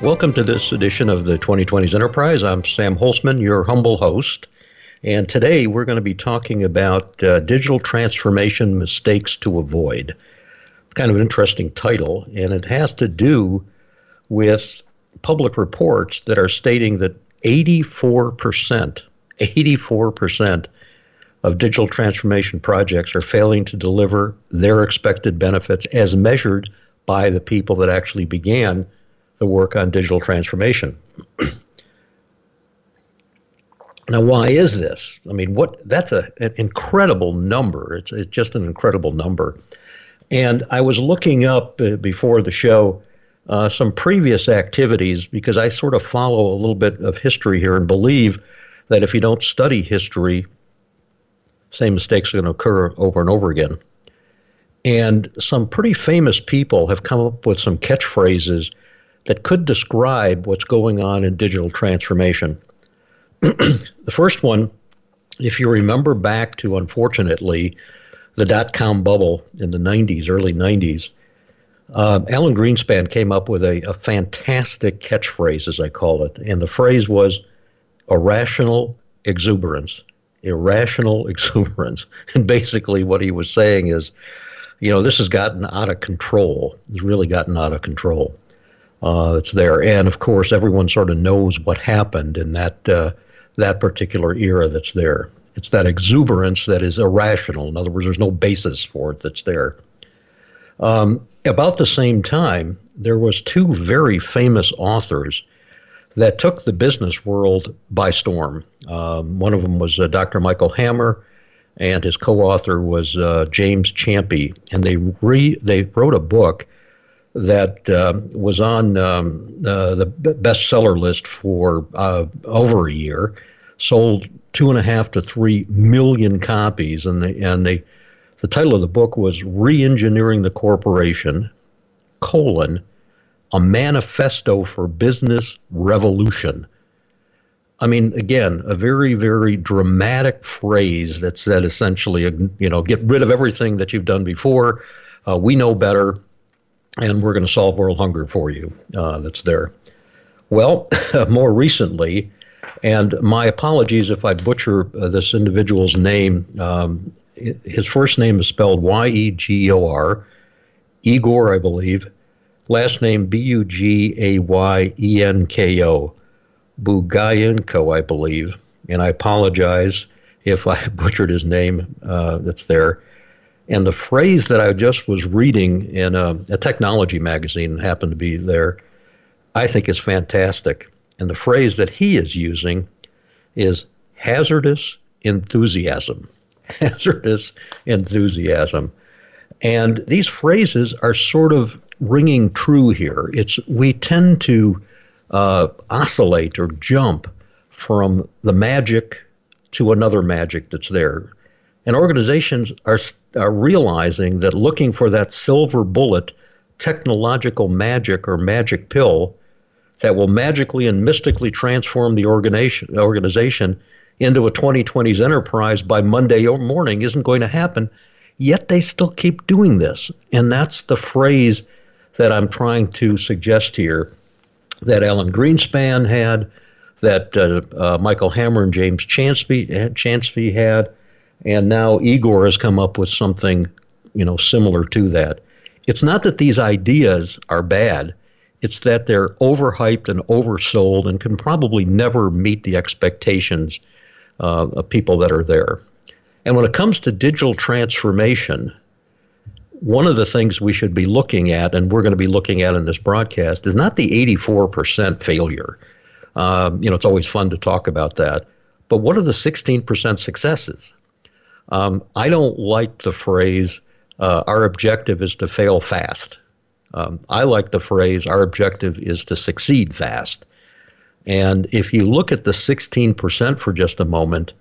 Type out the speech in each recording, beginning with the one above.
Welcome to this edition of the 2020s Enterprise. I'm Sam Holzman, your humble host. And today we're going to be talking about uh, digital transformation mistakes to avoid. It's kind of an interesting title, and it has to do with public reports that are stating that 84%, 84% of digital transformation projects are failing to deliver their expected benefits as measured by the people that actually began the work on digital transformation. now, why is this? I mean, what that's a, an incredible number. It's, it's just an incredible number. And I was looking up uh, before the show uh, some previous activities because I sort of follow a little bit of history here and believe that if you don't study history, same mistakes are going to occur over and over again. And some pretty famous people have come up with some catchphrases that could describe what's going on in digital transformation. the first one, if you remember back to, unfortunately, the dot com bubble in the 90s, early 90s, uh, Alan Greenspan came up with a, a fantastic catchphrase, as I call it. And the phrase was irrational exuberance. Irrational exuberance. And basically, what he was saying is, you know, this has gotten out of control. It's really gotten out of control uh, there. And of course, everyone sort of knows what happened in that uh, that particular era that's there. It's that exuberance that is irrational. In other words, there's no basis for it that's there. Um, about the same time, there was two very famous authors that took the business world by storm. Um, one of them was uh, Dr. Michael Hammer, and his co-author was uh, James Champy, and they re- they wrote a book that uh, was on um, uh, the bestseller list for uh, over a year, sold two and a half to three million copies, and the, and the the title of the book was "Reengineering the Corporation: colon a manifesto for business revolution." I mean, again, a very, very dramatic phrase that said essentially, you know, get rid of everything that you've done before. Uh, we know better and we're going to solve world hunger for you. Uh, that's there. Well, more recently, and my apologies if I butcher uh, this individual's name. Um, his first name is spelled Y E G O R, Igor, I believe. Last name B U G A Y E N K O, Bugayenko, I believe. And I apologize if I butchered his name uh, that's there. And the phrase that I just was reading in a, a technology magazine happened to be there, I think is fantastic. And the phrase that he is using is hazardous enthusiasm. Hazardous enthusiasm. And these phrases are sort of ringing true here. It's we tend to uh, oscillate or jump from the magic to another magic that's there. And organizations are, are realizing that looking for that silver bullet, technological magic or magic pill that will magically and mystically transform the organization, organization into a 2020s enterprise by Monday morning isn't going to happen. Yet they still keep doing this. And that's the phrase that I'm trying to suggest here that Alan Greenspan had, that uh, uh, Michael Hammer and James Chancey, Chancey had, and now Igor has come up with something, you know, similar to that. It's not that these ideas are bad. It's that they're overhyped and oversold and can probably never meet the expectations uh, of people that are there. And when it comes to digital transformation, one of the things we should be looking at, and we're going to be looking at in this broadcast, is not the 84% failure. Um, you know, it's always fun to talk about that. But what are the 16% successes? Um, I don't like the phrase, uh, our objective is to fail fast. Um, I like the phrase, our objective is to succeed fast. And if you look at the 16% for just a moment,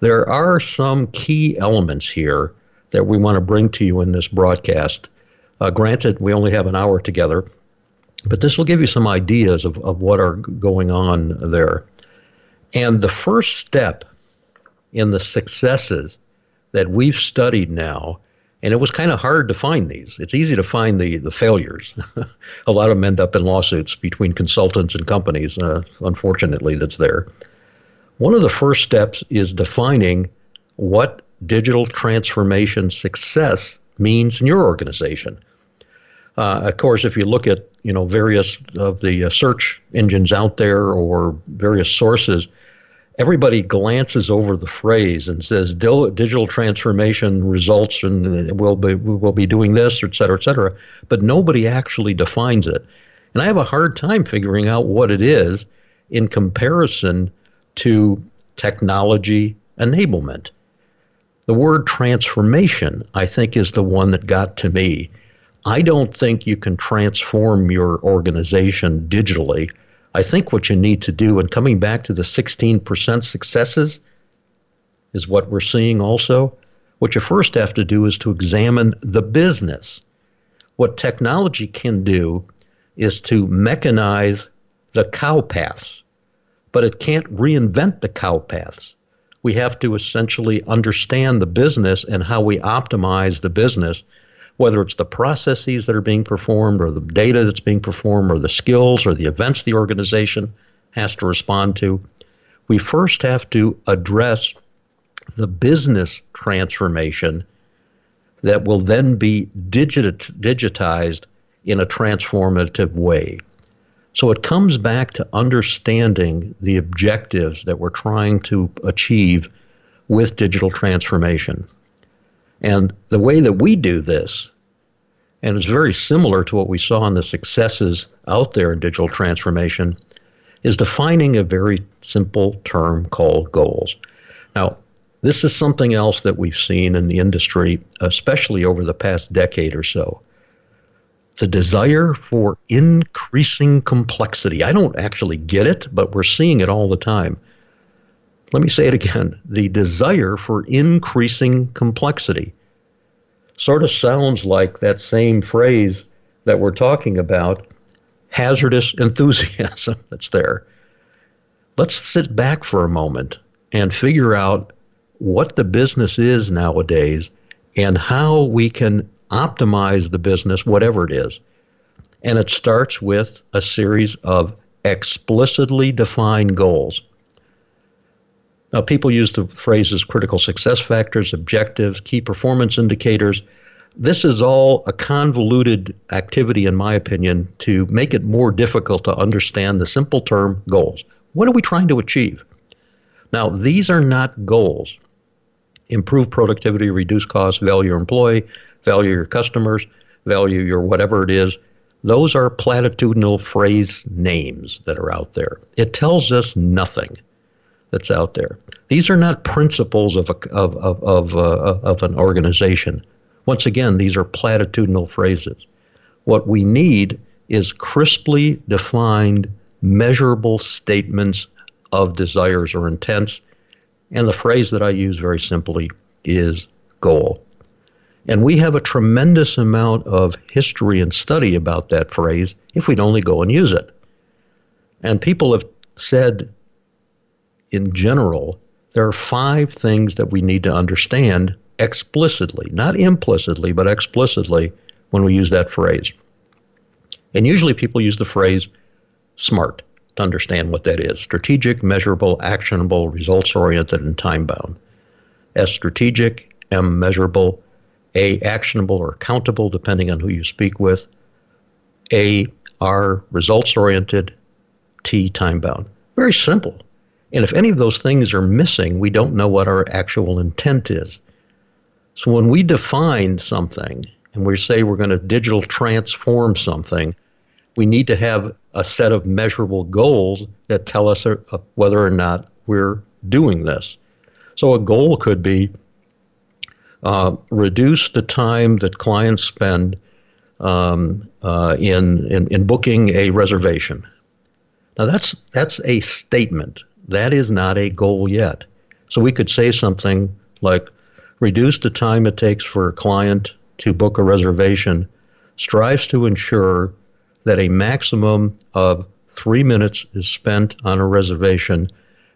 there are some key elements here that we want to bring to you in this broadcast. Uh, granted, we only have an hour together, but this will give you some ideas of, of what are going on there. And the first step in the successes that we've studied now, and it was kind of hard to find these. It's easy to find the, the failures. a lot of them end up in lawsuits between consultants and companies, uh, unfortunately, that's there. One of the first steps is defining what digital transformation success means in your organization. Uh, of course, if you look at you know various of the uh, search engines out there or various sources, everybody glances over the phrase and says digital transformation results and uh, we'll be we'll be doing this, et cetera, et cetera. But nobody actually defines it, and I have a hard time figuring out what it is in comparison to technology enablement. The word transformation, I think, is the one that got to me. I don't think you can transform your organization digitally I think what you need to do, and coming back to the 16% successes, is what we're seeing also. What you first have to do is to examine the business. What technology can do is to mechanize the cow paths, but it can't reinvent the cow paths. We have to essentially understand the business and how we optimize the business whether it's the processes that are being performed or the data that's being performed or the skills or the events the organization has to respond to, we first have to address the business transformation that will then be digit- digitized in a transformative way. So it comes back to understanding the objectives that we're trying to achieve with digital transformation. And the way that we do this, and it's very similar to what we saw in the successes out there in digital transformation, is defining a very simple term called goals. Now, this is something else that we've seen in the industry, especially over the past decade or so. The desire for increasing complexity. I don't actually get it, but we're seeing it all the time. Let me say it again the desire for increasing complexity sort of sounds like that same phrase that we're talking about hazardous enthusiasm that's there. Let's sit back for a moment and figure out what the business is nowadays and how we can optimize the business, whatever it is. And it starts with a series of explicitly defined goals. Now, people use the phrases critical success factors, objectives, key performance indicators. This is all a convoluted activity, in my opinion, to make it more difficult to understand the simple term goals. What are we trying to achieve? Now, these are not goals. Improve productivity, reduce costs, value your employee, value your customers, value your whatever it is. Those are platitudinal phrase names that are out there. It tells us nothing that's out there. These are not principles of, a, of, of, of, uh, of an organization. Once again, these are platitudinal phrases. What we need is crisply defined, measurable statements of desires or intents. And the phrase that I use very simply is goal. And we have a tremendous amount of history and study about that phrase if we'd only go and use it. And people have said in general, there are five things that we need to understand explicitly, not implicitly, but explicitly when we use that phrase. And usually people use the phrase SMART to understand what that is strategic, measurable, actionable, results oriented, and time bound. S strategic, M measurable, A actionable or accountable, depending on who you speak with, A R results oriented, T time bound. Very simple. And if any of those things are missing, we don't know what our actual intent is. So when we define something and we say we're going to digital transform something, we need to have a set of measurable goals that tell us uh, whether or not we're doing this. So a goal could be uh, reduce the time that clients spend um, uh, in, in, in booking a reservation. Now that's that's a statement. That is not a goal yet. So we could say something like reduce the time it takes for a client to book a reservation strives to ensure that a maximum of three minutes is spent on a reservation,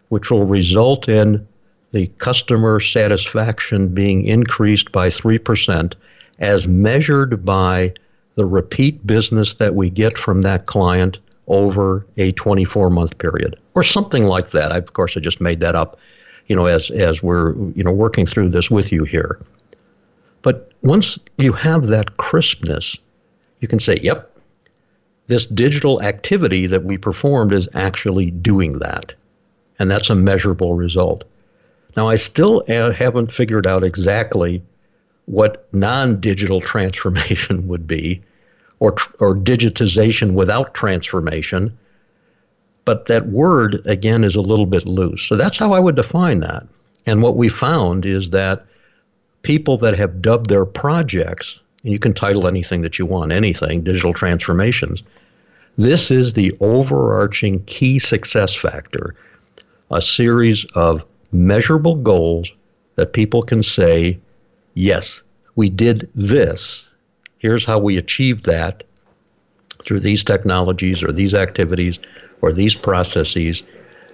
which will result in the customer satisfaction being increased by 3% as measured by the repeat business that we get from that client over a 24 month period or something like that. I, of course, I just made that up, you know, as, as we're, you know, working through this with you here. But once you have that crispness, you can say, yep, this digital activity that we performed is actually doing that. And that's a measurable result. Now, I still uh, haven't figured out exactly what non digital transformation would be or, or digitization without transformation. But that word, again, is a little bit loose. So that's how I would define that. And what we found is that people that have dubbed their projects, and you can title anything that you want, anything, digital transformations, this is the overarching key success factor a series of measurable goals that people can say, yes, we did this Here's how we achieved that through these technologies or these activities or these processes.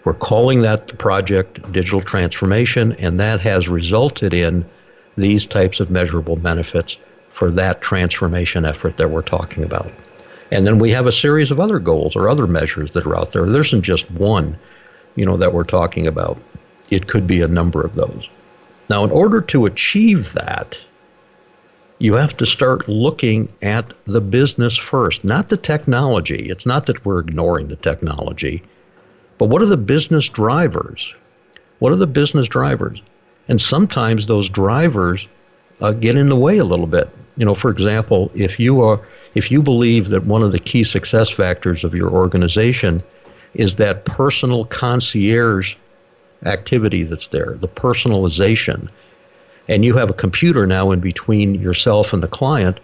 We're calling that the project digital transformation, and that has resulted in these types of measurable benefits for that transformation effort that we're talking about. And then we have a series of other goals or other measures that are out there. There isn't just one, you know, that we're talking about. It could be a number of those. Now, in order to achieve that, you have to start looking at the business first, not the technology. It's not that we're ignoring the technology, but what are the business drivers? What are the business drivers? And sometimes those drivers uh, get in the way a little bit. You know, for example, if you are if you believe that one of the key success factors of your organization is that personal concierge activity that's there, the personalization, and you have a computer now in between yourself and the client,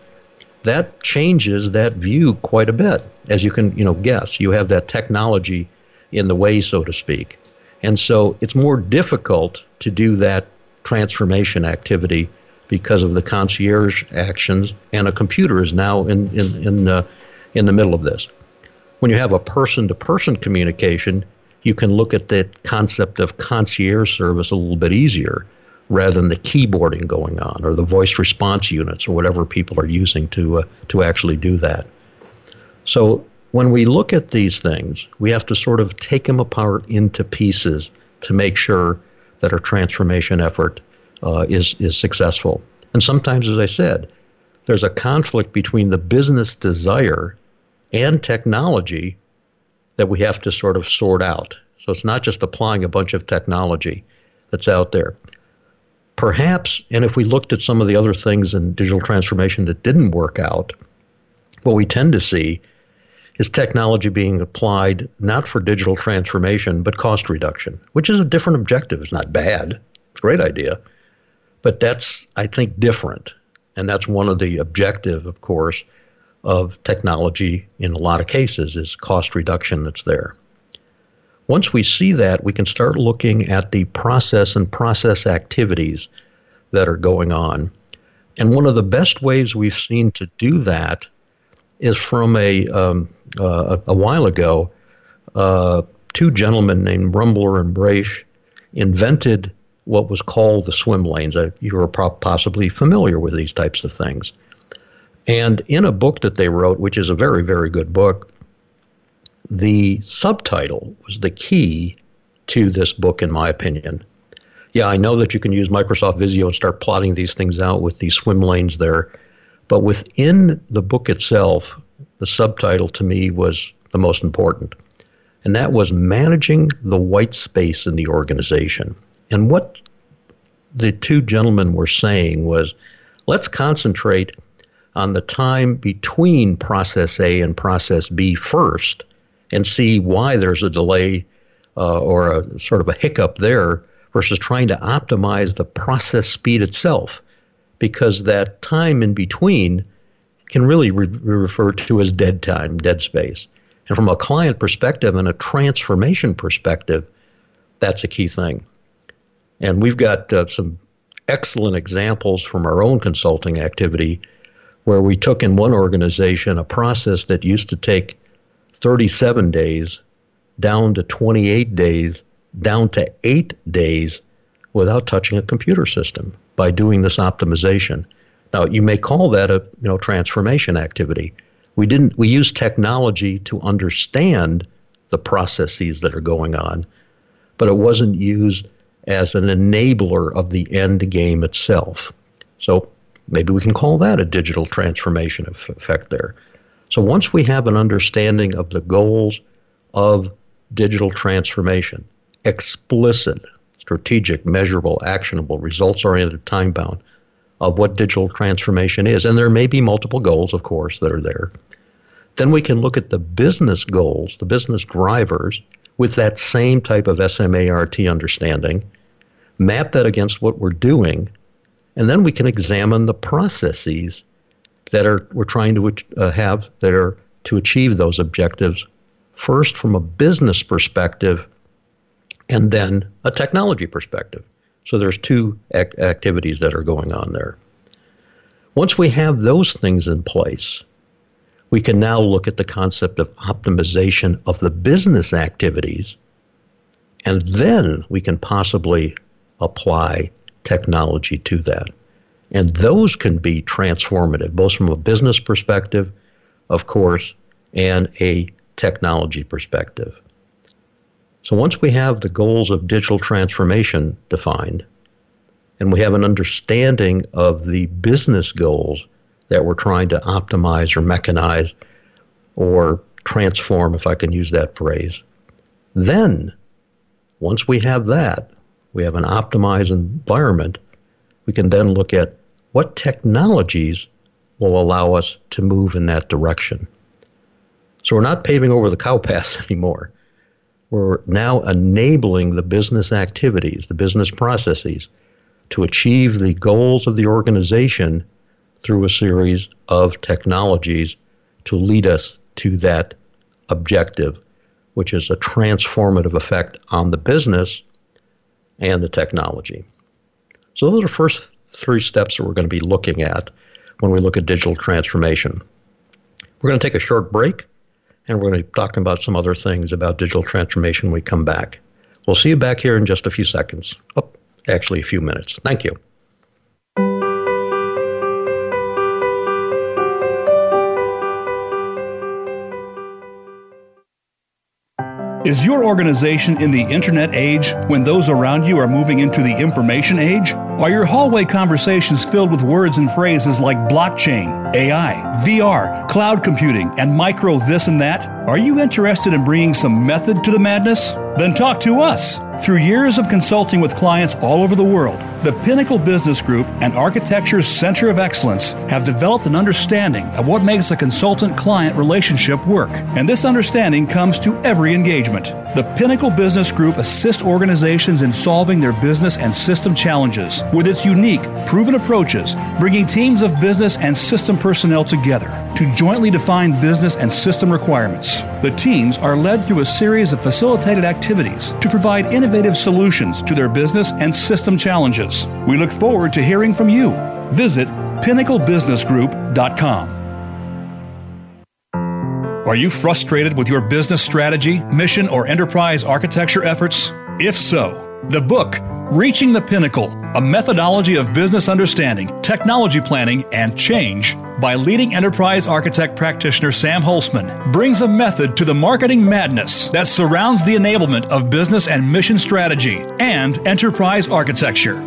that changes that view quite a bit, as you can you know guess. You have that technology in the way, so to speak, and so it's more difficult to do that transformation activity because of the concierge actions, and a computer is now in in in, uh, in the middle of this. When you have a person-to-person communication, you can look at the concept of concierge service a little bit easier rather than the keyboarding going on or the voice response units or whatever people are using to uh, to actually do that. So when we look at these things, we have to sort of take them apart into pieces to make sure that our transformation effort uh, is is successful. And sometimes, as I said, there's a conflict between the business desire and technology that we have to sort of sort out. So it's not just applying a bunch of technology that's out there perhaps, and if we looked at some of the other things in digital transformation that didn't work out, what we tend to see is technology being applied not for digital transformation, but cost reduction, which is a different objective. It's not bad, it's a great idea, but that's, I think, different. And that's one of the objective, of course, of technology in a lot of cases is cost reduction that's there. Once we see that, we can start looking at the process and process activities that are going on. And one of the best ways we've seen to do that is from a um, uh, a while ago. Uh, two gentlemen named Rummler and Brache invented what was called the swim lanes. Uh, you are possibly familiar with these types of things. And in a book that they wrote, which is a very, very good book, the subtitle was the key to this book, in my opinion. Yeah, I know that you can use Microsoft Visio and start plotting these things out with these swim lanes there, but within the book itself, the subtitle to me was the most important. And that was managing the white space in the organization. And what the two gentlemen were saying was let's concentrate on the time between process A and process B first and see why there's a delay uh, or a sort of a hiccup there versus trying to optimize the process speed itself because that time in between can really be referred to as dead time, dead space. And from a client perspective and a transformation perspective, that's a key thing. And we've got uh, some excellent examples from our own consulting activity where we took in one organization a process that used to take 37 days down to 28 days, down to eight days without touching a computer system by doing this optimization. Now, you may call that a you know transformation activity. We didn't. We used technology to understand the processes that are going on, but it wasn't used as an enabler of the end game itself. So maybe we can call that a digital transformation effect there. So once we have an understanding of the goals of digital transformation, explicit, strategic, measurable, actionable, results oriented, time bound, of what digital transformation is. And there may be multiple goals, of course, that are there. Then we can look at the business goals, the business drivers, with that same type of SMART understanding, map that against what we're doing, and then we can examine the processes that are we're trying to uh, have that are to achieve those objectives first from a business perspective and then a technology perspective. So there's two ac- activities that are going on there. Once we have those things in place, we can now look at the concept of optimization of the business activities, and then we can possibly apply technology to that. And those can be transformative, both from a business perspective, of course, and a technology perspective. So once we have the goals of digital transformation defined, and we have an understanding of the business goals that we're trying to optimize or mechanize or transform, if I can use that phrase, then once we have that, we have an optimized environment, we can then look at what technologies will allow us to move in that direction. So we're not paving over the cow paths anymore we're now enabling the business activities, the business processes, to achieve the goals of the organization through a series of technologies to lead us to that objective, which is a transformative effect on the business and the technology. So, those are first three steps that we're going to be looking at when we look at digital transformation. We're going to take a short break and we're going to be talking about some other things about digital transformation when we come back. We'll see you back here in just a few seconds. Oh, actually, a few minutes. Thank you. Is your organization in the internet age when those around you are moving into the information age? Are your hallway conversations filled with words and phrases like blockchain, AI, VR, cloud computing, and micro this and that? Are you interested in bringing some method to the madness? Then talk to us. Through years of consulting with clients all over the world, the Pinnacle Business Group and Architecture's Center of Excellence have developed an understanding of what makes a consultant client relationship work. And this understanding comes to every engagement. The Pinnacle Business Group assists organizations in solving their business and system challenges with its unique, proven approaches, bringing teams of business and system personnel together to jointly define business and system requirements. The teams are led through a series of facilitated activities to provide innovative solutions to their business and system challenges. We look forward to hearing from you. Visit pinnaclebusinessgroup.com. Are you frustrated with your business strategy, mission, or enterprise architecture efforts? If so, the book, Reaching the Pinnacle A Methodology of Business Understanding, Technology Planning, and Change, by leading enterprise architect practitioner Sam Holzman, brings a method to the marketing madness that surrounds the enablement of business and mission strategy and enterprise architecture.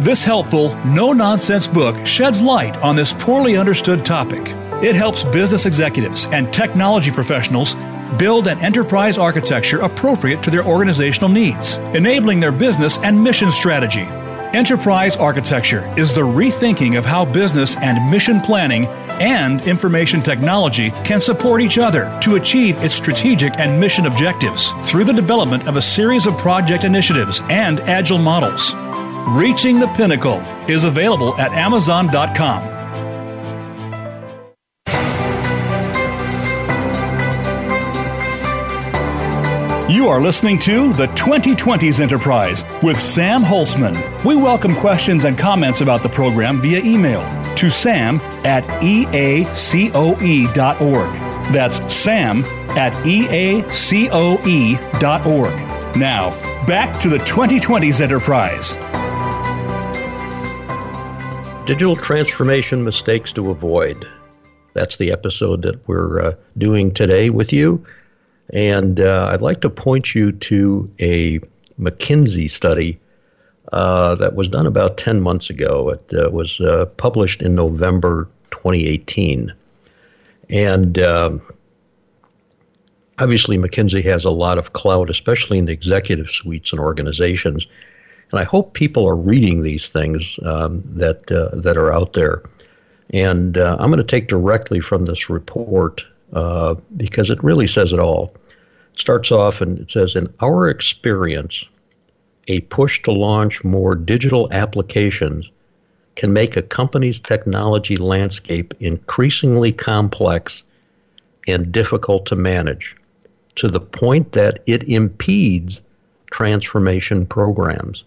This helpful, no nonsense book sheds light on this poorly understood topic. It helps business executives and technology professionals build an enterprise architecture appropriate to their organizational needs, enabling their business and mission strategy. Enterprise architecture is the rethinking of how business and mission planning and information technology can support each other to achieve its strategic and mission objectives through the development of a series of project initiatives and agile models. Reaching the Pinnacle is available at Amazon.com. You are listening to the 2020s Enterprise with Sam Holzman. We welcome questions and comments about the program via email to sam at eacoe.org. That's sam at eacoe.org. Now, back to the 2020s Enterprise. Digital transformation mistakes to avoid. That's the episode that we're uh, doing today with you. And uh, I'd like to point you to a McKinsey study uh, that was done about 10 months ago. It uh, was uh, published in November 2018. And um, obviously, McKinsey has a lot of clout, especially in the executive suites and organizations. And I hope people are reading these things um, that, uh, that are out there. And uh, I'm going to take directly from this report uh, because it really says it all. It starts off and it says, In our experience, a push to launch more digital applications can make a company's technology landscape increasingly complex and difficult to manage to the point that it impedes transformation programs.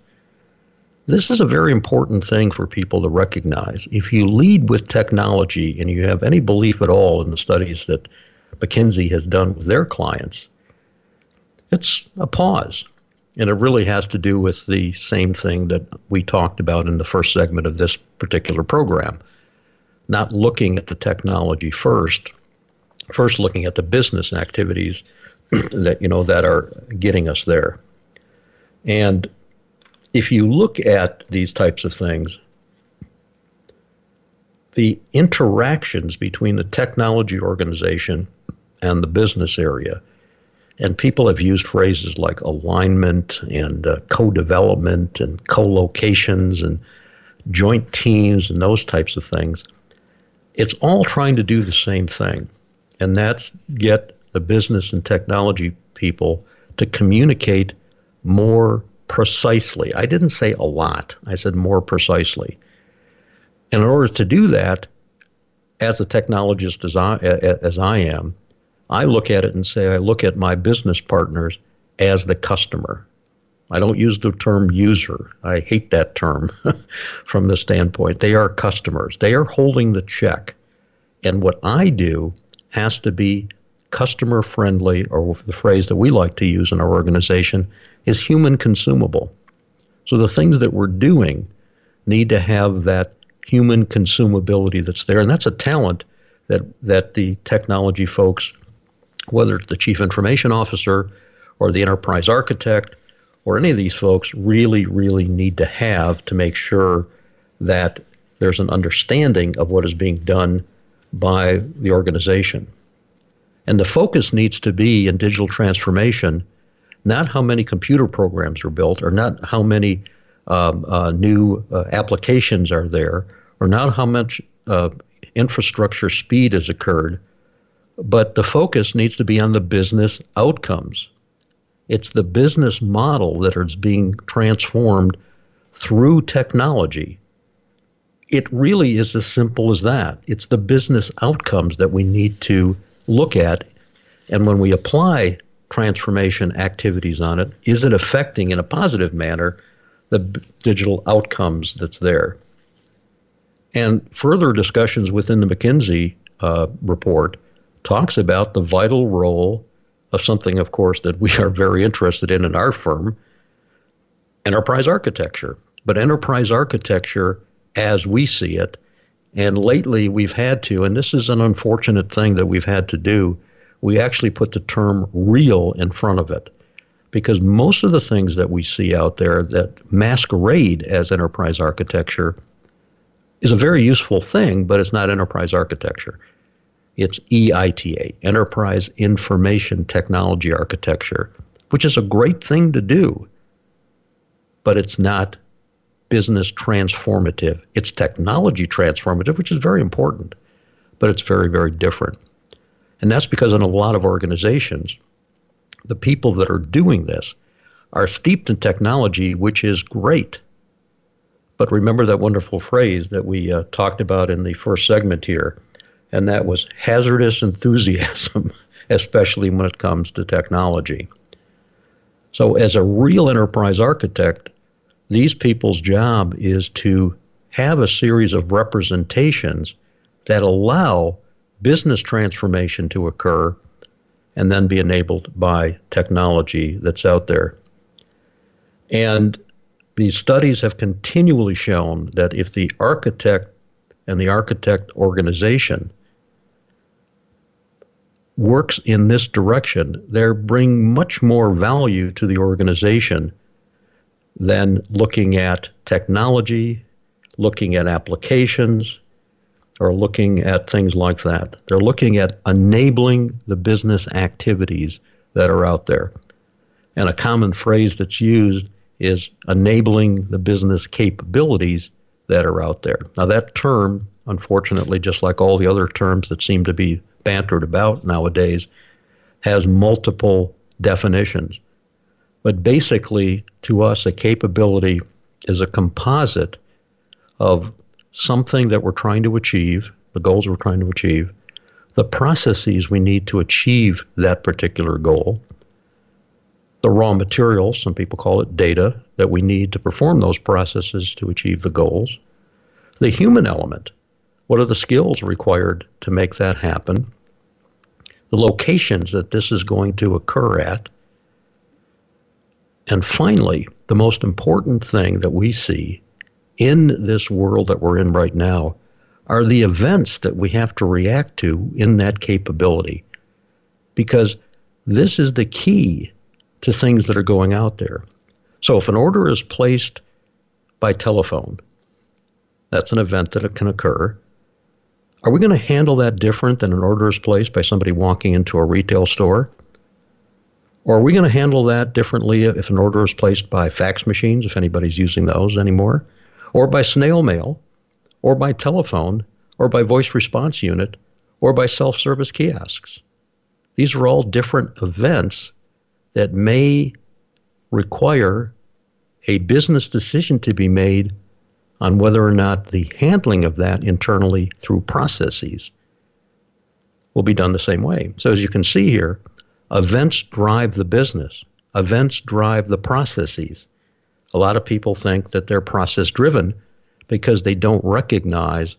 This is a very important thing for people to recognize. If you lead with technology and you have any belief at all in the studies that McKinsey has done with their clients, it's a pause. And it really has to do with the same thing that we talked about in the first segment of this particular program. Not looking at the technology first, first looking at the business activities that you know that are getting us there. And if you look at these types of things, the interactions between the technology organization and the business area, and people have used phrases like alignment and uh, co development and co locations and joint teams and those types of things. It's all trying to do the same thing, and that's get the business and technology people to communicate more precisely. I didn't say a lot, I said more precisely. And in order to do that, as a technologist as I, as I am, I look at it and say, I look at my business partners as the customer. I don't use the term user. I hate that term from the standpoint. They are customers, they are holding the check. And what I do has to be customer friendly, or the phrase that we like to use in our organization is human consumable. So the things that we're doing need to have that human consumability that's there, and that's a talent that that the technology folks, whether it's the chief information officer or the enterprise architect or any of these folks, really, really need to have to make sure that there's an understanding of what is being done by the organization. And the focus needs to be in digital transformation not how many computer programs are built, or not how many um, uh, new uh, applications are there, or not how much uh, infrastructure speed has occurred, but the focus needs to be on the business outcomes. It's the business model that is being transformed through technology. It really is as simple as that. It's the business outcomes that we need to look at. And when we apply transformation activities on it? Is it affecting in a positive manner the b- digital outcomes that's there? And further discussions within the McKinsey uh, report talks about the vital role of something, of course, that we are very interested in in our firm, enterprise architecture. But enterprise architecture, as we see it, and lately we've had to, and this is an unfortunate thing that we've had to do, we actually put the term real in front of it. Because most of the things that we see out there that masquerade as enterprise architecture is a very useful thing, but it's not enterprise architecture. It's EITA, Enterprise Information Technology Architecture, which is a great thing to do, but it's not business transformative. It's technology transformative, which is very important, but it's very, very different. And that's because in a lot of organizations, the people that are doing this are steeped in technology, which is great. But remember that wonderful phrase that we uh, talked about in the first segment here, and that was hazardous enthusiasm, especially when it comes to technology. So, as a real enterprise architect, these people's job is to have a series of representations that allow business transformation to occur and then be enabled by technology that's out there. And these studies have continually shown that if the architect and the architect organization works in this direction, they bring much more value to the organization than looking at technology, looking at applications, or looking at things like that. They're looking at enabling the business activities that are out there. And a common phrase that's used is enabling the business capabilities that are out there. Now, that term, unfortunately, just like all the other terms that seem to be bantered about nowadays, has multiple definitions. But basically, to us, a capability is a composite of something that we're trying to achieve, the goals we're trying to achieve, the processes we need to achieve that particular goal, the raw materials, some people call it data, that we need to perform those processes to achieve the goals, the human element, what are the skills required to make that happen, the locations that this is going to occur at, and finally, the most important thing that we see in this world that we're in right now are the events that we have to react to in that capability. Because this is the key to things that are going out there. So if an order is placed by telephone, that's an event that can occur. Are we going to handle that different than an order is placed by somebody walking into a retail store? Or are we going to handle that differently if an order is placed by fax machines, if anybody's using those anymore, or by snail mail, or by telephone, or by voice response unit, or by self service kiosks? These are all different events that may require a business decision to be made on whether or not the handling of that internally through processes will be done the same way. So, as you can see here, Events drive the business. Events drive the processes. A lot of people think that they're process driven because they don't recognize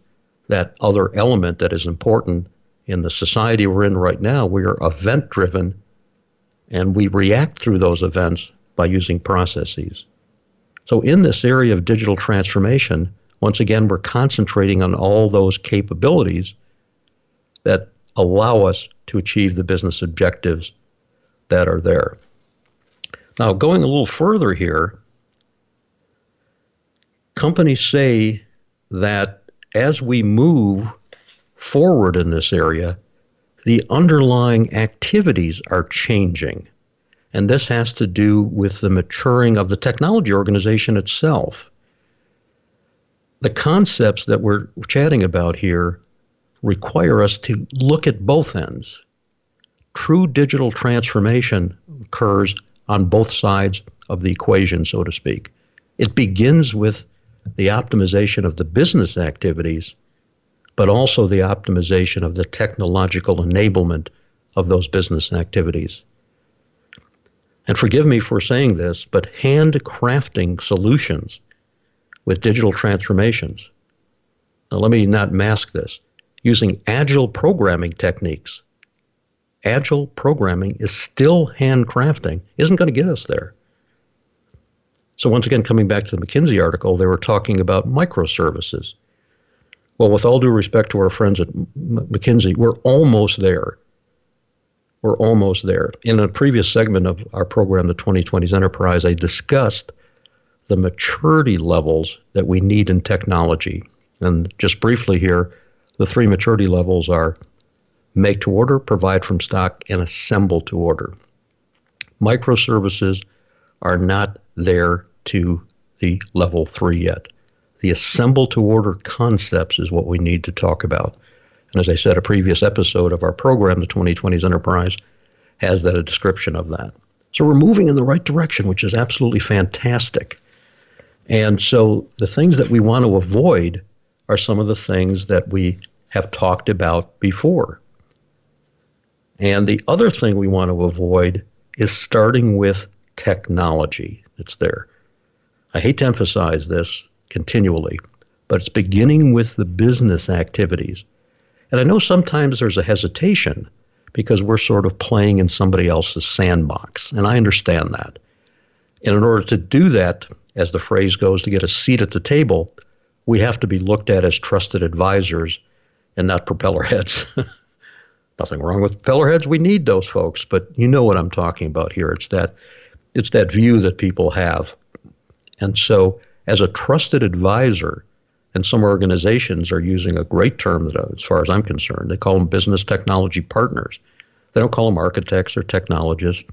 that other element that is important in the society we're in right now. We are event driven and we react through those events by using processes. So, in this area of digital transformation, once again, we're concentrating on all those capabilities that allow us to achieve the business objectives that are there. Now, going a little further here, companies say that as we move forward in this area, the underlying activities are changing. And this has to do with the maturing of the technology organization itself. The concepts that we're chatting about here require us to look at both ends true digital transformation occurs on both sides of the equation, so to speak. It begins with the optimization of the business activities, but also the optimization of the technological enablement of those business activities. And forgive me for saying this, but handcrafting solutions with digital transformations. Now, let me not mask this. Using agile programming techniques agile programming is still handcrafting isn't going to get us there. So, once again, coming back to the McKinsey article, they were talking about microservices. Well, with all due respect to our friends at McKinsey, we're almost there. We're almost there. In a previous segment of our program, the 2020s Enterprise, I discussed the maturity levels that we need in technology. And just briefly here, the three maturity levels are make to order, provide from stock, and assemble to order. Microservices are not there to the level three yet. The assemble to order concepts is what we need to talk about. And as I said, a previous episode of our program, the 2020s Enterprise, has that a description of that. So we're moving in the right direction, which is absolutely fantastic. And so the things that we want to avoid are some of the things that we have talked about before. And the other thing we want to avoid is starting with technology that's there. I hate to emphasize this continually, but it's beginning with the business activities. And I know sometimes there's a hesitation because we're sort of playing in somebody else's sandbox, and I understand that. And in order to do that, as the phrase goes, to get a seat at the table, we have to be looked at as trusted advisors and not propeller heads. Nothing wrong with propeller heads. We need those folks, but you know what I'm talking about here. It's that it's that view that people have. And so as a trusted advisor, and some organizations are using a great term that, as far as I'm concerned, they call them business technology partners. They don't call them architects or technologists,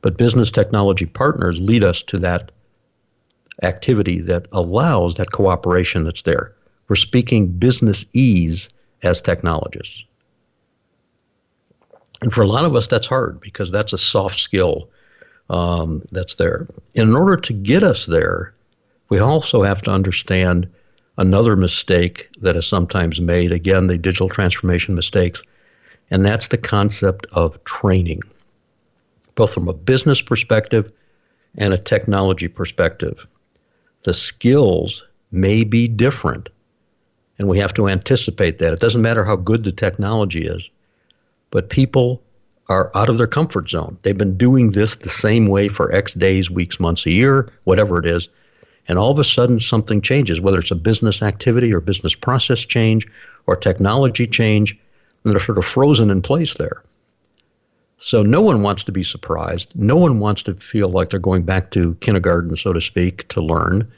but business technology partners lead us to that activity that allows that cooperation that's there. We're speaking business ease as technologists. And for a lot of us, that's hard because that's a soft skill um, that's there. In order to get us there, we also have to understand another mistake that is sometimes made. Again, the digital transformation mistakes, and that's the concept of training, both from a business perspective and a technology perspective. The skills may be different, and we have to anticipate that. It doesn't matter how good the technology is, but people are out of their comfort zone. They've been doing this the same way for X days, weeks, months, a year, whatever it is and all of a sudden something changes, whether it's a business activity or business process change or technology change, and they're sort of frozen in place there. So no one wants to be surprised. No one wants to feel like they're going back to kindergarten, so to speak, to learn.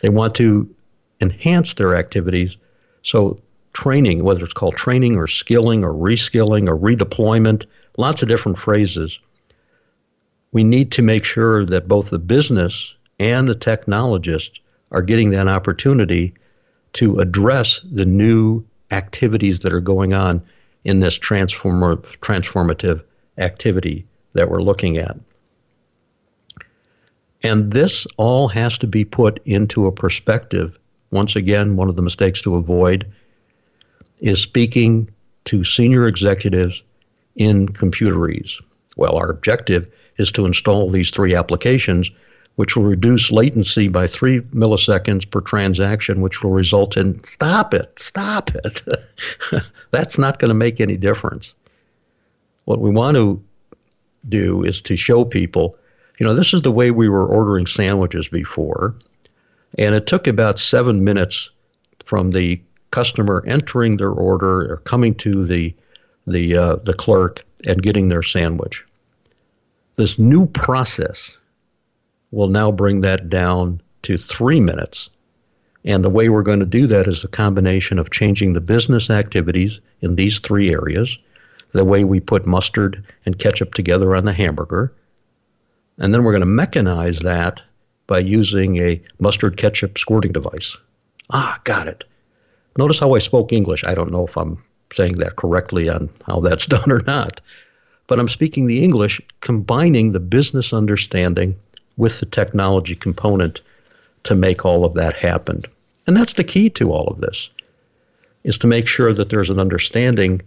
They want to enhance their activities. So training, whether it's called training or skilling or reskilling or redeployment, lots of different phrases. We need to make sure that both the business and the technologists are getting that opportunity to address the new activities that are going on in this transformer, transformative activity that we're looking at. And this all has to be put into a perspective. Once again, one of the mistakes to avoid is speaking to senior executives in computerese. Well, our objective is to install these three applications which will reduce latency by three milliseconds per transaction, which will result in stop it, stop it. That's not going to make any difference. What we want to do is to show people, you know, this is the way we were ordering sandwiches before, and it took about seven minutes from the customer entering their order or coming to the the uh, the clerk and getting their sandwich. This new process will now bring that down to three minutes. And the way we're going to do that is a combination of changing the business activities in these three areas, the way we put mustard and ketchup together on the hamburger, and then we're going to mechanize that by using a mustard ketchup squirting device. Ah, got it. Notice how I spoke English. I don't know if I'm saying that correctly on how that's done or not, but I'm speaking the English, combining the business understanding with the technology component to make all of that happen. And that's the key to all of this is to make sure that there's an understanding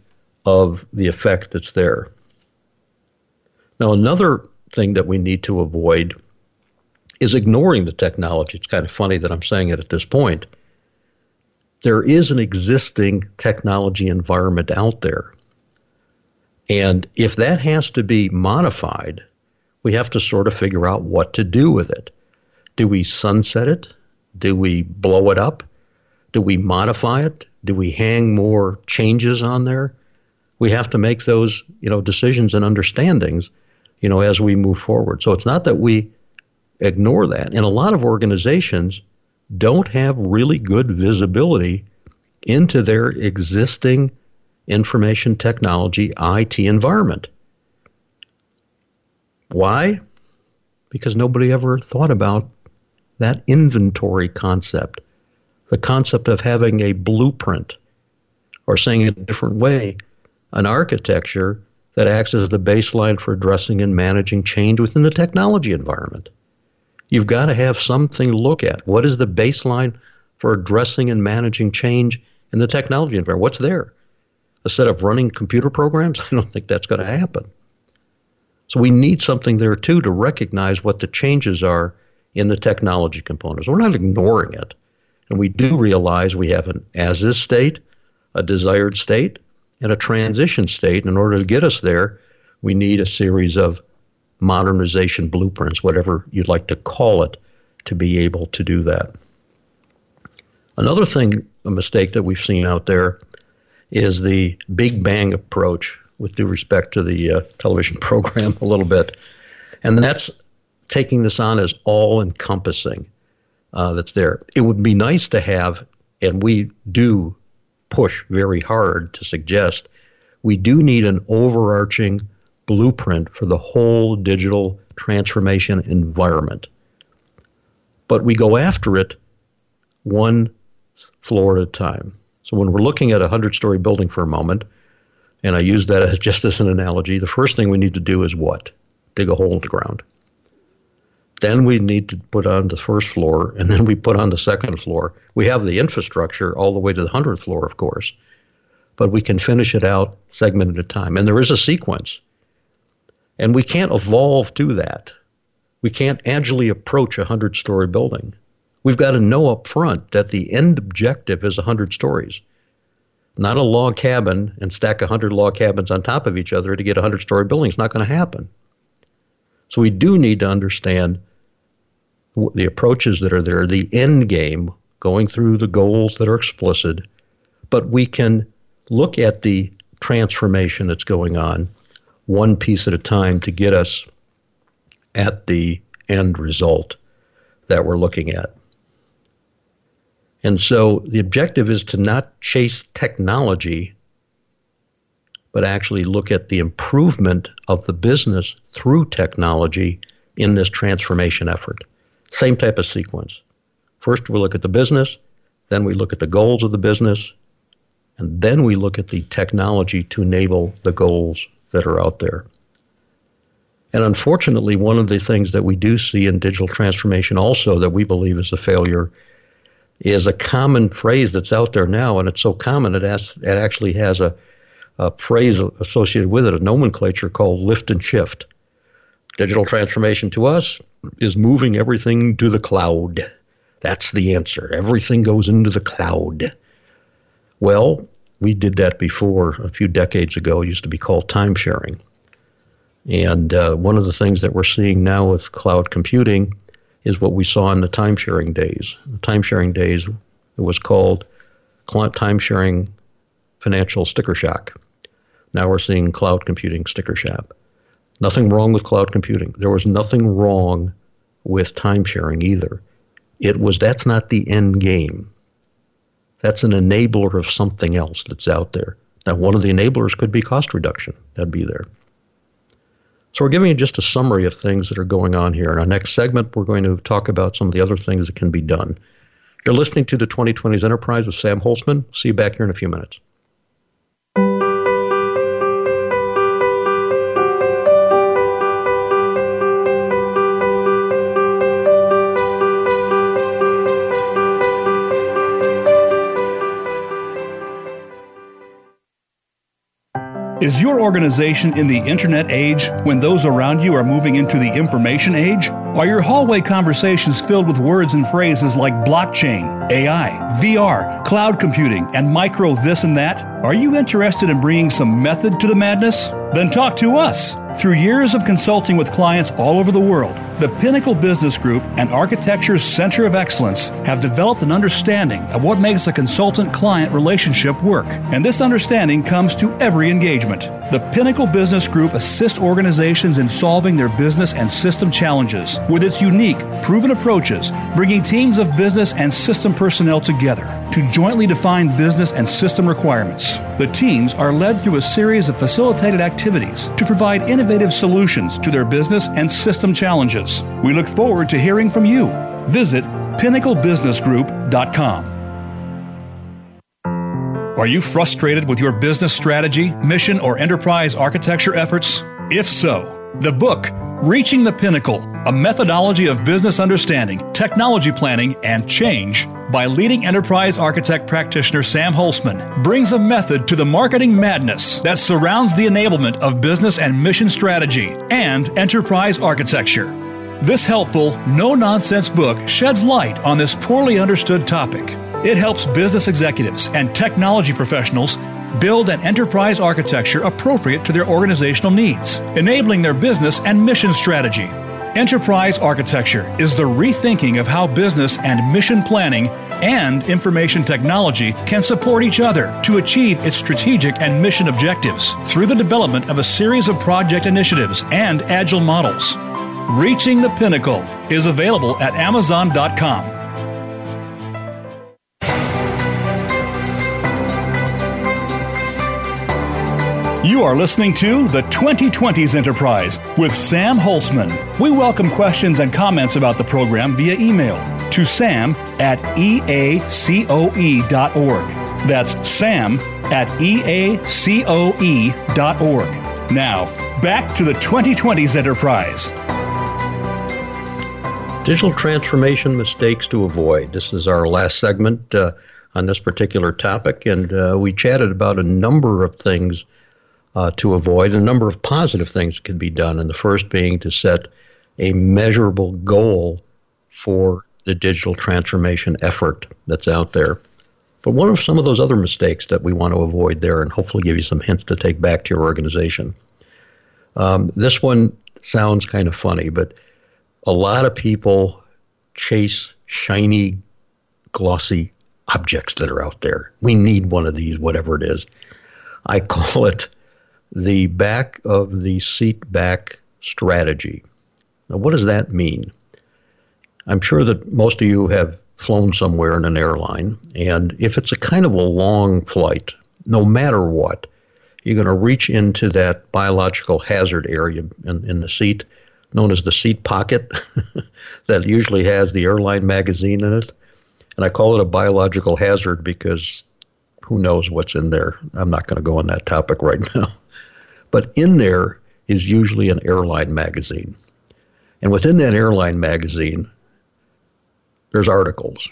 of the effect that's there. Now, another thing that we need to avoid is ignoring the technology. It's kind of funny that I'm saying it at this point. There is an existing technology environment out there. And if that has to be modified we have to sort of figure out what to do with it. Do we sunset it? Do we blow it up? Do we modify it? Do we hang more changes on there? We have to make those, you know, decisions and understandings, you know, as we move forward. So it's not that we ignore that. And a lot of organizations don't have really good visibility into their existing information technology IT environment. Why? Because nobody ever thought about that inventory concept, the concept of having a blueprint, or saying it a different way, an architecture that acts as the baseline for addressing and managing change within the technology environment. You've got to have something to look at. What is the baseline for addressing and managing change in the technology environment? What's there? A set of running computer programs? I don't think that's going to happen. So we need something there too to recognize what the changes are in the technology components. We're not ignoring it. And we do realize we have an as is state, a desired state, and a transition state. In order to get us there, we need a series of modernization blueprints, whatever you'd like to call it, to be able to do that. Another thing, a mistake that we've seen out there, is the Big Bang approach, with due respect to the uh, television program a little bit. And that's taking this on as all encompassing uh, that's there. It would be nice to have, and we do push very hard to suggest, we do need an overarching blueprint for the whole digital transformation environment. But we go after it one floor at a time. So when we're looking at a 100 story building for a moment, and I use that as just as an analogy, the first thing we need to do is what? Dig a hole in the ground. Then we need to put on the first floor, and then we put on the second floor. We have the infrastructure all the way to the 100th floor, of course, but we can finish it out segment at a time. And there is a sequence. And we can't evolve to that. We can't agilely approach a 100 story building. We've got to know up front that the end objective is 100 stories, not a log cabin and stack 100 log cabins on top of each other to get a 100 story building. It's not going to happen. So we do need to understand the approaches that are there, the end game, going through the goals that are explicit, but we can look at the transformation that's going on one piece at a time to get us at the end result that we're looking at. And so the objective is to not chase technology, but actually look at the improvement of the business through technology in this transformation effort. Same type of sequence. First, we look at the business, then we look at the goals of the business, and then we look at the technology to enable the goals that are out there. And unfortunately, one of the things that we do see in digital transformation also that we believe is a failure is a common phrase that's out there now, and it's so common it, has, it actually has a, a phrase associated with it, a nomenclature called lift and shift. Digital transformation to us is moving everything to the cloud. That's the answer. Everything goes into the cloud. Well, we did that before a few decades ago. It used to be called time sharing. And uh, one of the things that we're seeing now with cloud computing is what we saw in the time sharing days. The time sharing days, it was called time sharing financial sticker shock. Now we're seeing cloud computing sticker shock. Nothing wrong with cloud computing. There was nothing wrong with time sharing either. It was that's not the end game. That's an enabler of something else that's out there. Now, one of the enablers could be cost reduction. That'd be there. So, we're giving you just a summary of things that are going on here. In our next segment, we're going to talk about some of the other things that can be done. You're listening to the 2020s Enterprise with Sam Holcman. See you back here in a few minutes. Is your organization in the internet age when those around you are moving into the information age? Are your hallway conversations filled with words and phrases like blockchain, AI, VR, cloud computing, and micro this and that? Are you interested in bringing some method to the madness? Then talk to us. Through years of consulting with clients all over the world, the Pinnacle Business Group and Architecture's Center of Excellence have developed an understanding of what makes a consultant client relationship work. And this understanding comes to every engagement. The Pinnacle Business Group assists organizations in solving their business and system challenges with its unique, proven approaches, bringing teams of business and system personnel together to jointly define business and system requirements. The teams are led through a series of facilitated activities to provide innovative solutions to their business and system challenges. We look forward to hearing from you. Visit pinnaclebusinessgroup.com. Are you frustrated with your business strategy, mission, or enterprise architecture efforts? If so, the book Reaching the Pinnacle, a methodology of business understanding, technology planning, and change by leading enterprise architect practitioner Sam Holcman brings a method to the marketing madness that surrounds the enablement of business and mission strategy and enterprise architecture. This helpful, no nonsense book sheds light on this poorly understood topic. It helps business executives and technology professionals build an enterprise architecture appropriate to their organizational needs, enabling their business and mission strategy. Enterprise architecture is the rethinking of how business and mission planning and information technology can support each other to achieve its strategic and mission objectives through the development of a series of project initiatives and agile models. Reaching the Pinnacle is available at Amazon.com. You are listening to the 2020s Enterprise with Sam Holcman. We welcome questions and comments about the program via email to sam at eacoe.org. That's sam at eacoe.org. Now, back to the 2020s Enterprise. Digital transformation mistakes to avoid. This is our last segment uh, on this particular topic, and uh, we chatted about a number of things uh, to avoid. A number of positive things can be done, and the first being to set a measurable goal for the digital transformation effort that's out there. But what are some of those other mistakes that we want to avoid there, and hopefully give you some hints to take back to your organization? Um, this one sounds kind of funny, but a lot of people chase shiny, glossy objects that are out there. We need one of these, whatever it is. I call it the back of the seat back strategy. Now, what does that mean? I'm sure that most of you have flown somewhere in an airline, and if it's a kind of a long flight, no matter what, you're going to reach into that biological hazard area in, in the seat, known as the seat pocket, that usually has the airline magazine in it. And I call it a biological hazard because who knows what's in there. I'm not going to go on that topic right now. But in there is usually an airline magazine. And within that airline magazine, there's articles.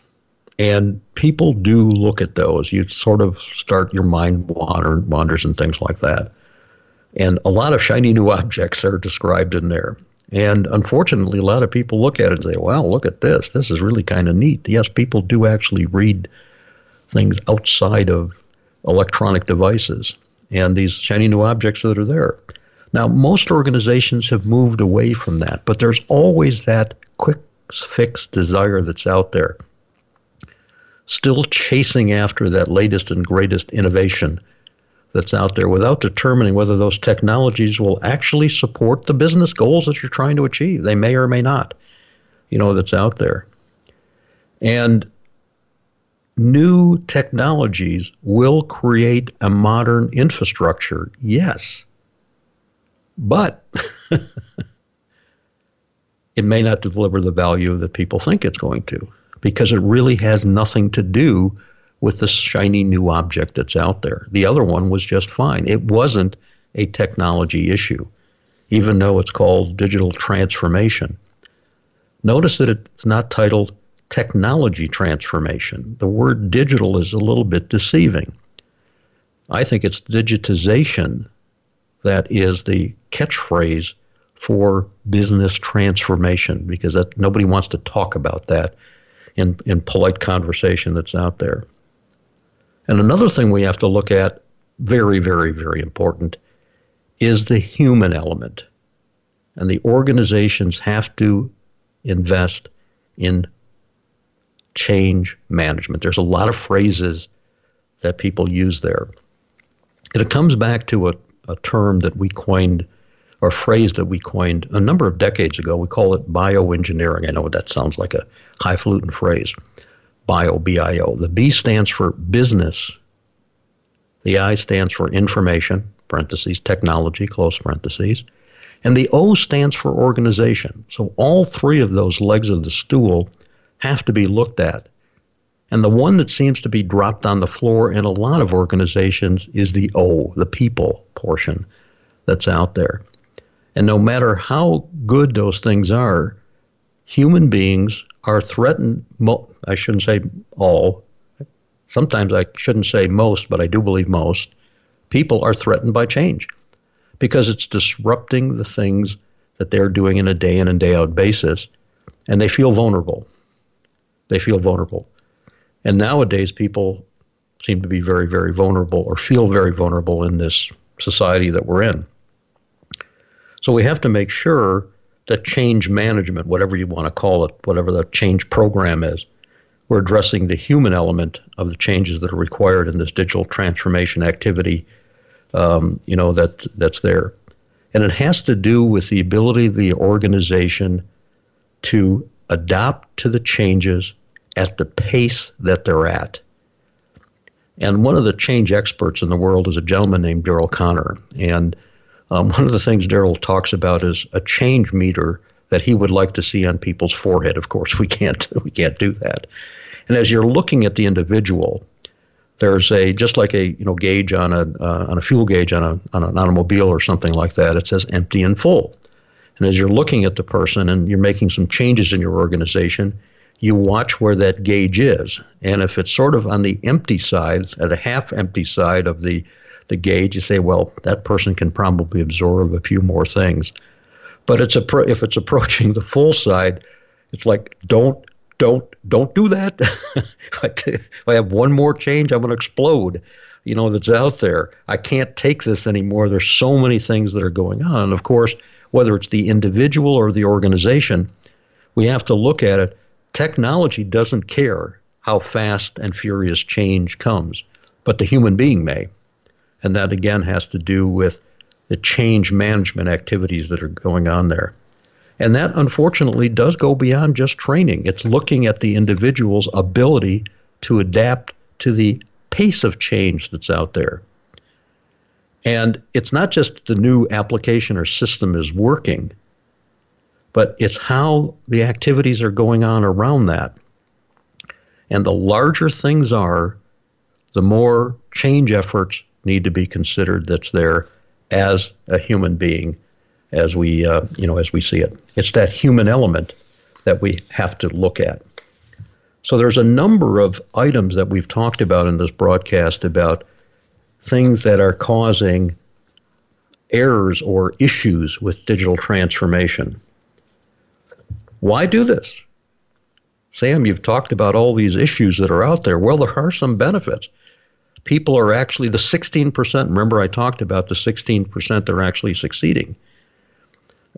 And people do look at those. You sort of start your mind wander, wanders and things like that. And a lot of shiny new objects are described in there. And unfortunately, a lot of people look at it and say, wow, look at this. This is really kind of neat. Yes, people do actually read things outside of electronic devices and these shiny new objects that are there. Now, most organizations have moved away from that, but there's always that quick fix desire that's out there. Still chasing after that latest and greatest innovation that's out there without determining whether those technologies will actually support the business goals that you're trying to achieve. They may or may not, you know, that's out there. And new technologies will create a modern infrastructure, yes. But it may not deliver the value that people think it's going to because it really has nothing to do with the shiny new object that's out there. The other one was just fine. It wasn't a technology issue, even though it's called digital transformation. Notice that it's not titled technology transformation. The word digital is a little bit deceiving. I think it's digitization that is the catchphrase for business transformation because that, nobody wants to talk about that in, in polite conversation that's out there. And another thing we have to look at, very, very, very important, is the human element. And the organizations have to invest in change management. There's a lot of phrases that people use there. And it comes back to a, a term that we coined, or a phrase that we coined a number of decades ago. We call it bioengineering. I know that sounds like a highfalutin phrase. Bio, B-I-O. The B stands for business. The I stands for information, parentheses, technology, close parentheses. And the O stands for organization. So all three of those legs of the stool have to be looked at. And the one that seems to be dropped on the floor in a lot of organizations is the O, the people portion that's out there. And no matter how good those things are, human beings are threatened. Mo- I shouldn't say all. Sometimes I shouldn't say most, but I do believe most. People are threatened by change because it's disrupting the things that they're doing in a day in and day out basis, and they feel vulnerable. They feel vulnerable. And nowadays, people seem to be very, very vulnerable or feel very vulnerable in this society that we're in. So we have to make sure that change management, whatever you want to call it, whatever the change program is, we're addressing the human element of the changes that are required in this digital transformation activity. Um, you know that that's there, and it has to do with the ability of the organization to adapt to the changes at the pace that they're at. And one of the change experts in the world is a gentleman named Daryl Conner. And um, one of the things Daryl talks about is a change meter that he would like to see on people's forehead. Of course, we can't we can't do that. And as you're looking at the individual, there's a just like a you know gauge on a uh, on a fuel gauge on a on an automobile or something like that. It says empty and full. And as you're looking at the person and you're making some changes in your organization, you watch where that gauge is. And if it's sort of on the empty side, at the half empty side of the, the gauge, you say, well, that person can probably absorb a few more things. But it's a, if it's approaching the full side, it's like, don't, don't, don't do that. if I have one more change, I'm going to explode. You know, that's out there. I can't take this anymore. There's so many things that are going on. And of course, whether it's the individual or the organization, we have to look at it Technology doesn't care how fast and furious change comes, but the human being may. And that again has to do with the change management activities that are going on there. And that unfortunately does go beyond just training. It's looking at the individual's ability to adapt to the pace of change that's out there. And it's not just the new application or system is working, but it's how the activities are going on around that. And the larger things are, the more change efforts need to be considered that's there as a human being as we uh, you know as we see it. It's that human element that we have to look at. So there's a number of items that we've talked about in this broadcast about things that are causing errors or issues with digital transformation why do this? Sam, you've talked about all these issues that are out there. Well, there are some benefits. People are actually, the 16%, remember I talked about the 16% that are actually succeeding.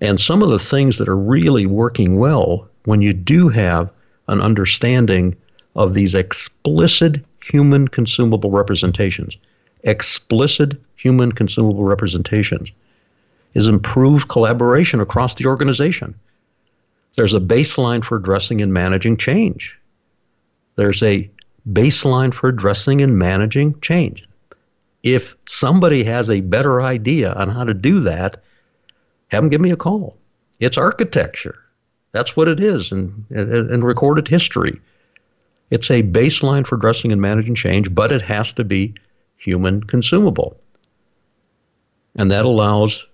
And some of the things that are really working well when you do have an understanding of these explicit human consumable representations, explicit human consumable representations, is improved collaboration across the organization. There's a baseline for addressing and managing change. There's a baseline for addressing and managing change. If somebody has a better idea on how to do that, have them give me a call. It's architecture. That's what it is in, in, in recorded history. It's a baseline for addressing and managing change, but it has to be human consumable. And that allows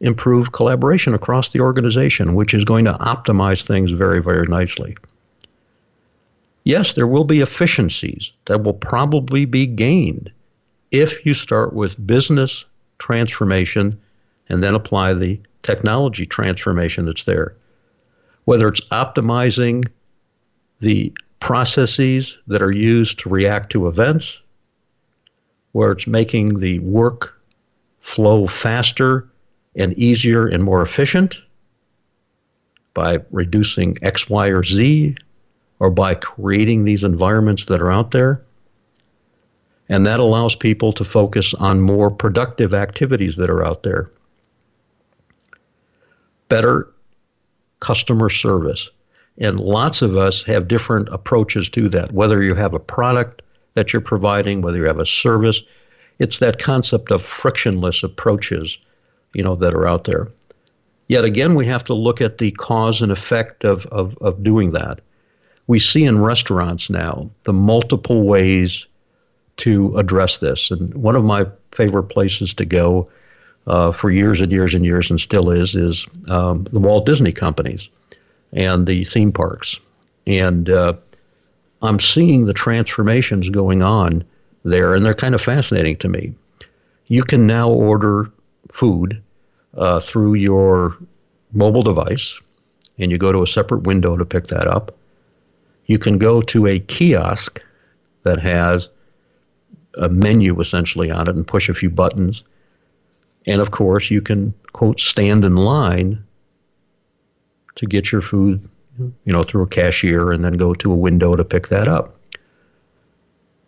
improved collaboration across the organization, which is going to optimize things very, very nicely. Yes, there will be efficiencies that will probably be gained if you start with business transformation and then apply the technology transformation that's there. Whether it's optimizing the processes that are used to react to events, where it's making the work flow faster and easier and more efficient by reducing X, Y, or Z, or by creating these environments that are out there. And that allows people to focus on more productive activities that are out there. Better customer service. And lots of us have different approaches to that. Whether you have a product that you're providing, whether you have a service, it's that concept of frictionless approaches you know, that are out there. Yet again, we have to look at the cause and effect of, of, of doing that. We see in restaurants now the multiple ways to address this. And one of my favorite places to go uh, for years and years and years, and still is, is um, the Walt Disney companies and the theme parks. And uh, I'm seeing the transformations going on there, and they're kind of fascinating to me. You can now order food uh, through your mobile device, and you go to a separate window to pick that up. You can go to a kiosk that has a menu essentially on it and push a few buttons. And of course, you can, quote, stand in line to get your food, you know, through a cashier and then go to a window to pick that up.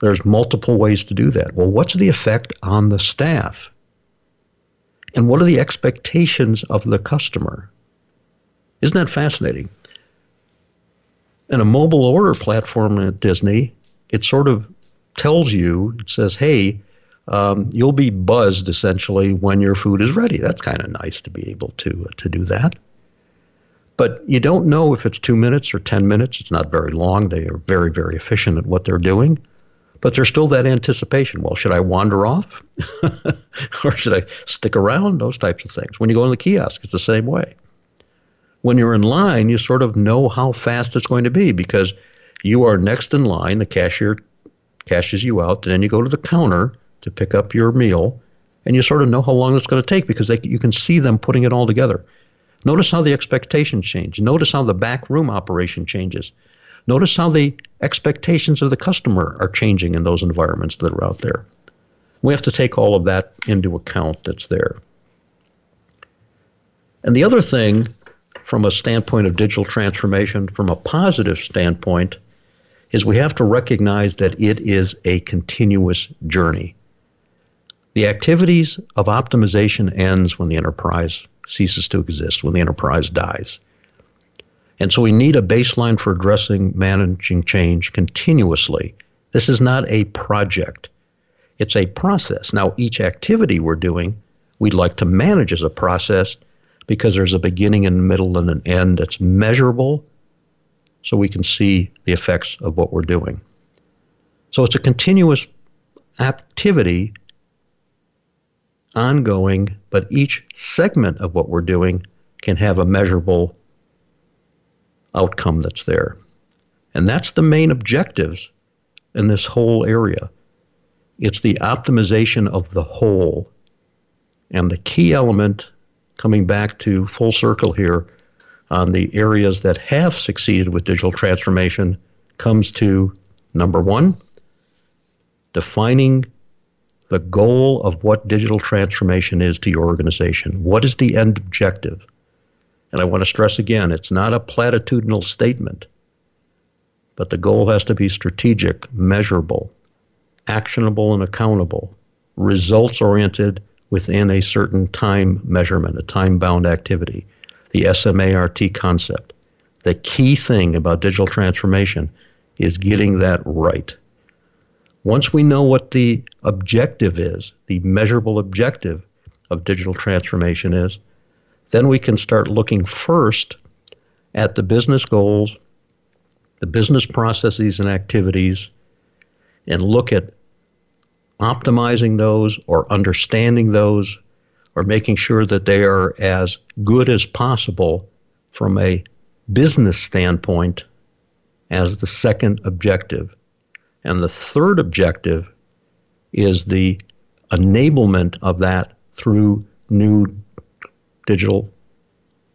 There's multiple ways to do that. Well, what's the effect on the staff? And what are the expectations of the customer? Isn't that fascinating? In a mobile order platform at Disney, it sort of tells you, it says, hey, um, you'll be buzzed essentially when your food is ready. That's kind of nice to be able to uh, to do that. But you don't know if it's two minutes or ten minutes. It's not very long. They are very very efficient at what they're doing. But there's still that anticipation. Well, should I wander off? or should I stick around? Those types of things. When you go in the kiosk, it's the same way. When you're in line, you sort of know how fast it's going to be because you are next in line. The cashier cashes you out, and then you go to the counter to pick up your meal, and you sort of know how long it's going to take because they, you can see them putting it all together. Notice how the expectations change. Notice how the back room operation changes. Notice how the expectations of the customer are changing in those environments that are out there. We have to take all of that into account that's there. And the other thing, from a standpoint of digital transformation, from a positive standpoint, is we have to recognize that it is a continuous journey. The activities of optimization ends when the enterprise ceases to exist, when the enterprise dies. And so we need a baseline for addressing managing change continuously. This is not a project. It's a process. Now, each activity we're doing, we'd like to manage as a process because there's a beginning and middle and an end that's measurable so we can see the effects of what we're doing. So it's a continuous activity, ongoing, but each segment of what we're doing can have a measurable outcome that's there. And that's the main objectives in this whole area. It's the optimization of the whole. And the key element, coming back to full circle here, on the areas that have succeeded with digital transformation, comes to number one, defining the goal of what digital transformation is to your organization. What is the end objective? And I want to stress again, it's not a platitudinal statement, but the goal has to be strategic, measurable, actionable, and accountable, results oriented within a certain time measurement, a time bound activity, the SMART concept. The key thing about digital transformation is getting that right. Once we know what the objective is, the measurable objective of digital transformation is, then we can start looking first at the business goals, the business processes and activities, and look at optimizing those or understanding those or making sure that they are as good as possible from a business standpoint as the second objective. And the third objective is the enablement of that through new digital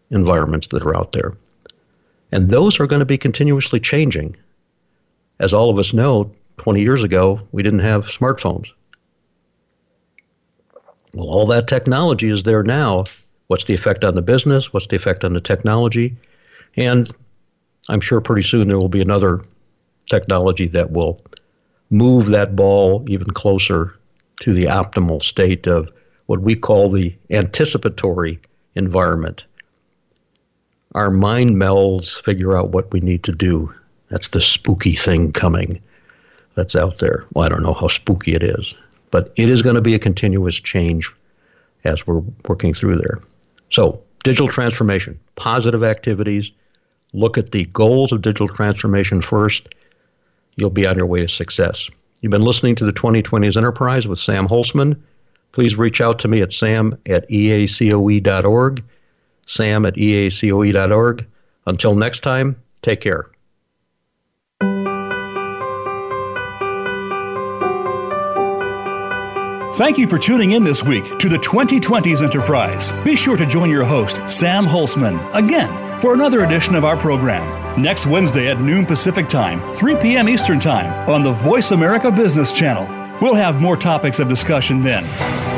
environments that are out there. And those are going to be continuously changing. As all of us know, 20 years ago, we didn't have smartphones. Well, all that technology is there now. What's the effect on the business? What's the effect on the technology? And I'm sure pretty soon there will be another technology that will move that ball even closer to the optimal state of what we call the anticipatory environment. Our mind melds, figure out what we need to do. That's the spooky thing coming that's out there. Well, I don't know how spooky it is, but it is going to be a continuous change as we're working through there. So, digital transformation, positive activities, look at the goals of digital transformation first. You'll be on your way to success. You've been listening to the 2020s Enterprise with Sam Holcman please reach out to me at sam at eacoe.org. Sam at eacoe.org. Until next time, take care. Thank you for tuning in this week to the 2020s Enterprise. Be sure to join your host, Sam Holcman, again for another edition of our program next Wednesday at noon Pacific Time, 3 p.m. Eastern Time on the Voice America Business Channel. We'll have more topics of discussion then.